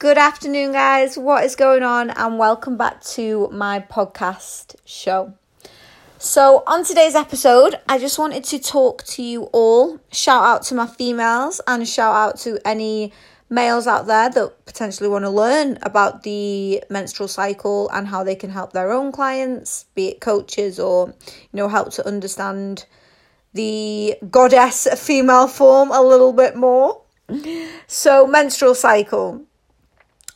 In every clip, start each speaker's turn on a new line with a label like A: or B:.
A: Good afternoon, guys. What is going on? And welcome back to my podcast show. So, on today's episode, I just wanted to talk to you all. Shout out to my females and shout out to any males out there that potentially want to learn about the menstrual cycle and how they can help their own clients, be it coaches or, you know, help to understand the goddess female form a little bit more. So, menstrual cycle.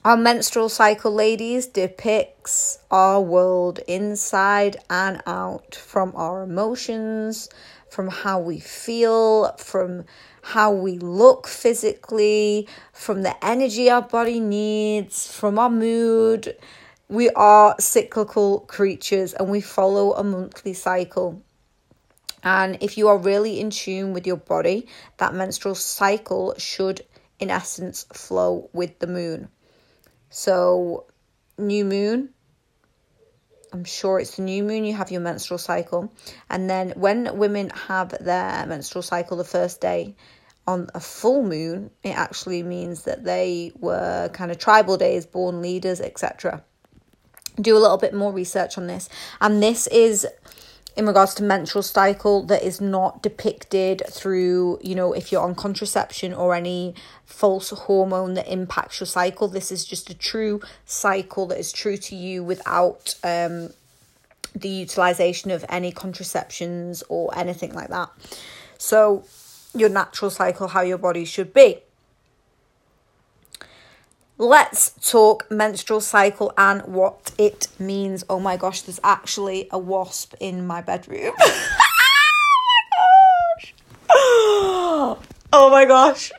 A: Our menstrual cycle, ladies, depicts our world inside and out from our emotions, from how we feel, from how we look physically, from the energy our body needs, from our mood. We are cyclical creatures and we follow a monthly cycle. And if you are really in tune with your body, that menstrual cycle should, in essence, flow with the moon. So, new moon, I'm sure it's the new moon, you have your menstrual cycle. And then when women have their menstrual cycle the first day on a full moon, it actually means that they were kind of tribal days, born leaders, etc. Do a little bit more research on this. And this is in regards to menstrual cycle that is not depicted through, you know, if you're on contraception or any false hormone that impacts your cycle. This is just a true cycle that is true to you without um, the utilization of any contraceptions or anything like that. So, your natural cycle, how your body should be. Let's talk menstrual cycle and what it means. Oh my gosh, there's actually a wasp in my bedroom. oh, oh my gosh.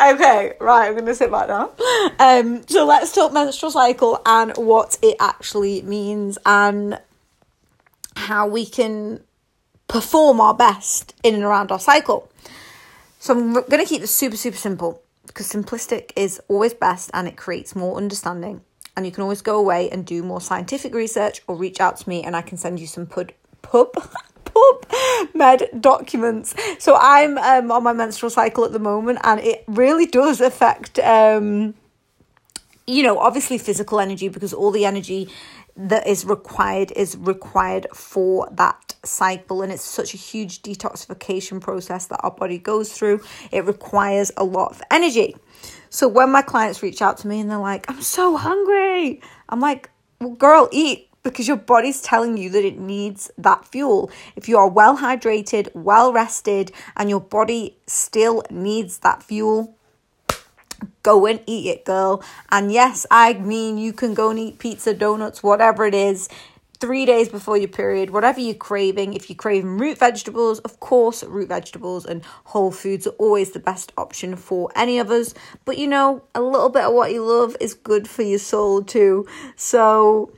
A: Okay, right, I'm gonna sit back now. Um, so let's talk menstrual cycle and what it actually means and how we can perform our best in and around our cycle. So I'm gonna keep this super, super simple because simplistic is always best and it creates more understanding. And you can always go away and do more scientific research or reach out to me and I can send you some pub pub pub med documents. So I'm um, on my menstrual cycle at the moment and it really does affect um, you know, obviously physical energy because all the energy that is required is required for that cycle. And it's such a huge detoxification process that our body goes through. It requires a lot of energy. So when my clients reach out to me and they're like i'm so hungry i'm like well girl eat because your body's telling you that it needs that fuel. If you are well hydrated, well rested, and your body still needs that fuel, go and eat it, girl. And yes, I mean, you can go and eat pizza, donuts, whatever it is, three days before your period, whatever you're craving. If you're craving root vegetables, of course, root vegetables and whole foods are always the best option for any of us. But you know, a little bit of what you love is good for your soul too. So,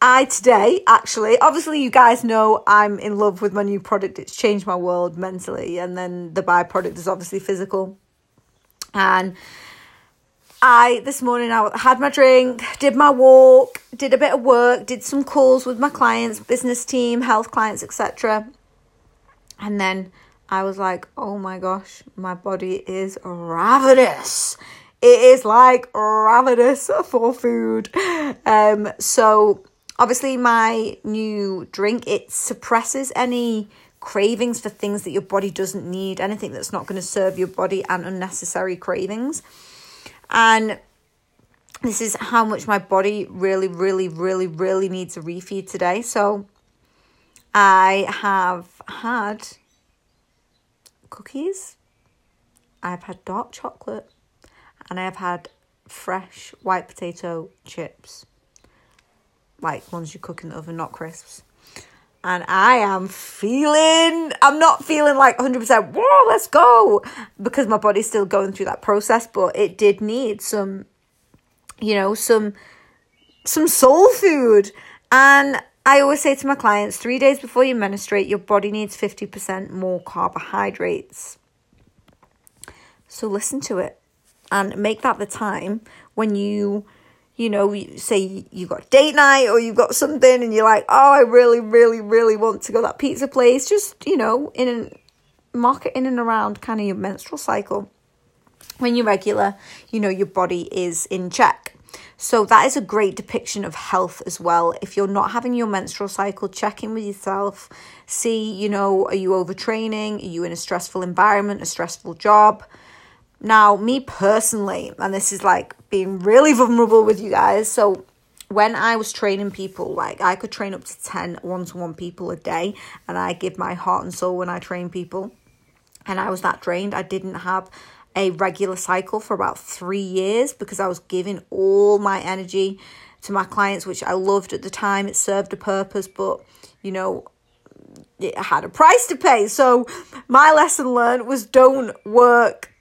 A: I today actually, obviously, you guys know I'm in love with my new product. It's changed my world mentally, and then the byproduct is obviously physical. And I this morning I had my drink, did my walk, did a bit of work, did some calls with my clients, business team, health clients, etc. And then I was like, "Oh my gosh, my body is ravenous." It is like ravenous for food. Um so obviously my new drink it suppresses any cravings for things that your body doesn't need, anything that's not going to serve your body and unnecessary cravings. And this is how much my body really, really, really, really needs a refeed today. So I have had cookies, I've had dark chocolate, and I have had fresh white potato chips. Like ones you cook in the oven, not crisps. And I am feeling, I'm not feeling like 100%, whoa, let's go, because my body's still going through that process, but it did need some, you know, some, some soul food. And I always say to my clients, three days before you menstruate, your body needs 50% more carbohydrates. So listen to it and make that the time when you you know, say you got date night or you've got something and you're like, oh, I really, really, really want to go that pizza place, just, you know, in a market in and around kind of your menstrual cycle. when you're regular, you know your body is in check. So that is a great depiction of health as well. If you're not having your menstrual cycle, check in with yourself. See, you know, are you overtraining? Are you in a stressful environment, a stressful job? Now, me personally, and this is like being really vulnerable with you guys. So when I was training people, like I could train up to 10 one to one people a day, and I give my heart and soul when I train people. And I was that drained. I didn't have a regular cycle for about three years because I was giving all my energy to my clients, which I loved at the time. It served a purpose, but you know, it had a price to pay. So my lesson learned was don't work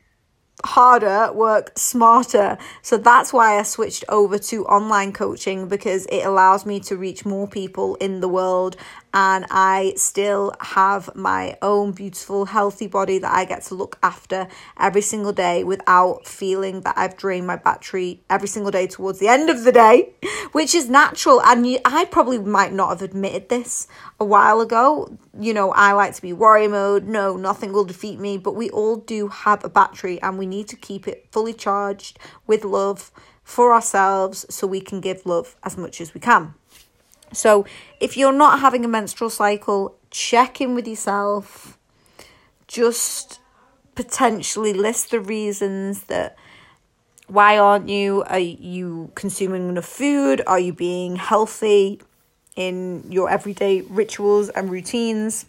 A: harder, work smarter. So that's why I switched over to online coaching because it allows me to reach more people in the world and I still have my own beautiful, healthy body that I get to look after every single day without feeling that I've drained my battery every single day towards the end of the day, which is natural. And I probably might not have admitted this a while ago. You know, I like to be warrior mode. No, nothing will defeat me. But we all do have a battery and we need to keep it fully charged with love for ourselves so we can give love as much as we can. So, if you're not having a menstrual cycle, check in with yourself. Just potentially list the reasons that why aren't you? Are you consuming enough food? Are you being healthy in your everyday rituals and routines?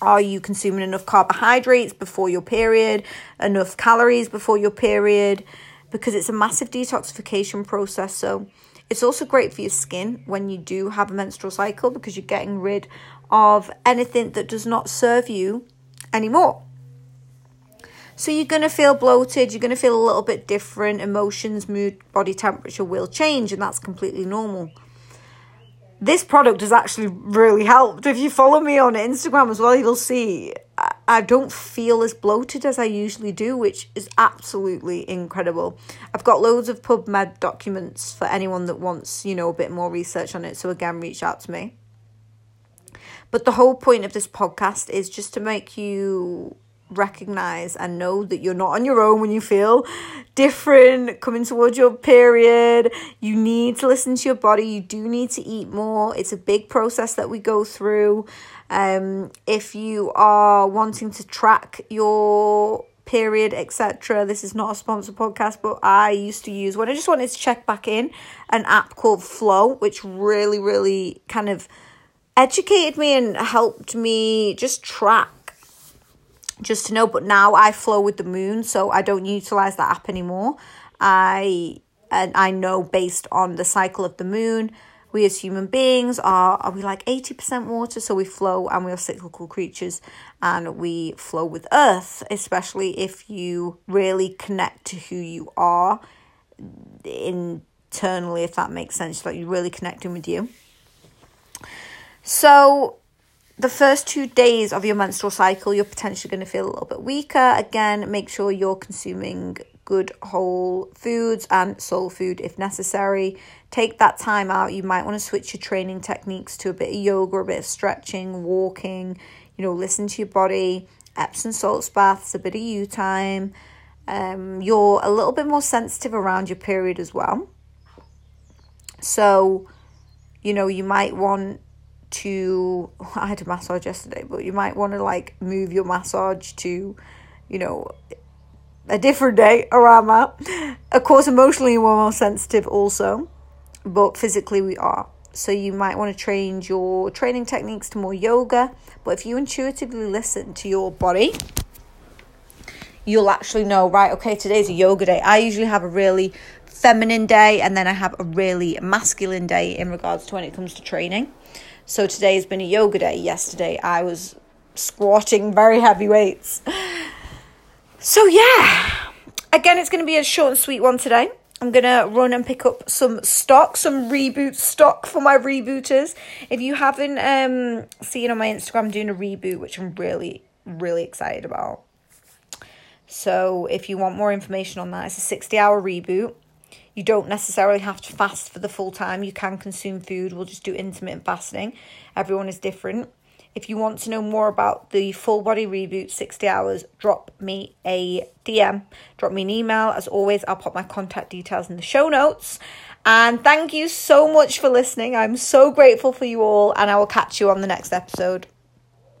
A: Are you consuming enough carbohydrates before your period? Enough calories before your period? Because it's a massive detoxification process. So, it's also great for your skin when you do have a menstrual cycle because you're getting rid of anything that does not serve you anymore. So you're going to feel bloated, you're going to feel a little bit different, emotions, mood, body temperature will change, and that's completely normal this product has actually really helped. If you follow me on Instagram as well, you'll see I don't feel as bloated as I usually do, which is absolutely incredible. I've got loads of PubMed documents for anyone that wants, you know, a bit more research on it. So again, reach out to me. But the whole point of this podcast is just to make you recognize and know that you're not on your own when you feel different coming towards your period. You need to listen to your body. You do need to eat more. It's a big process that we go through. Um, if you are wanting to track your period, etc., this is not a sponsored podcast, but I used to use when I just wanted to check back in an app called Flo, which really, really kind of educated me and helped me just track just to know. But now I flow with the moon, so I don't utilize that app anymore. I and I know based on the cycle of the moon, we as human beings are are we like 80% water so we flow and we are cyclical creatures and we flow with earth especially if you really connect to who you are internally if that makes sense like you're really connecting with you so the first two days of your menstrual cycle, you're potentially going to feel a little bit weaker. Again, make sure you're consuming good whole foods and soul food if necessary. Take that time out. You might want to switch your training techniques to a bit of yoga, a bit of stretching, walking, you know, listen to your body, Epsom salts baths, a bit of you time. Um, you're a little bit more sensitive around your period as well. So, you know, you might want to I had a massage yesterday, but you might want to like move your massage to, you know, a different day around that. Of course, emotionally we're more sensitive also, but physically we are. So you might want to change your training techniques to more yoga. But if you intuitively listen to your body, you'll actually know, right, okay, today's a yoga day. I usually have a really feminine day and then I have a really masculine day in regards to when it comes to training. So today has been a yoga day. Yesterday I was squatting very heavy weights. So yeah, again, it's going to be a short and sweet one today. I'm going to run and pick up some stock, some reboot stock for my rebooters. If you haven't um, seen on my Instagram, I'm doing a reboot, which I'm really, really excited about. So if you want more information on that, it's a 60 hour reboot. You don't necessarily have to fast for the full time. You can consume food. We'll just do intermittent fasting. Everyone is different. If you want to know more about the full body reboot 60 hours, drop me a DM, drop me an email. As always, I'll put my contact details in the show notes. And thank you so much for listening. I'm so grateful for you all, and I will catch you on the next episode.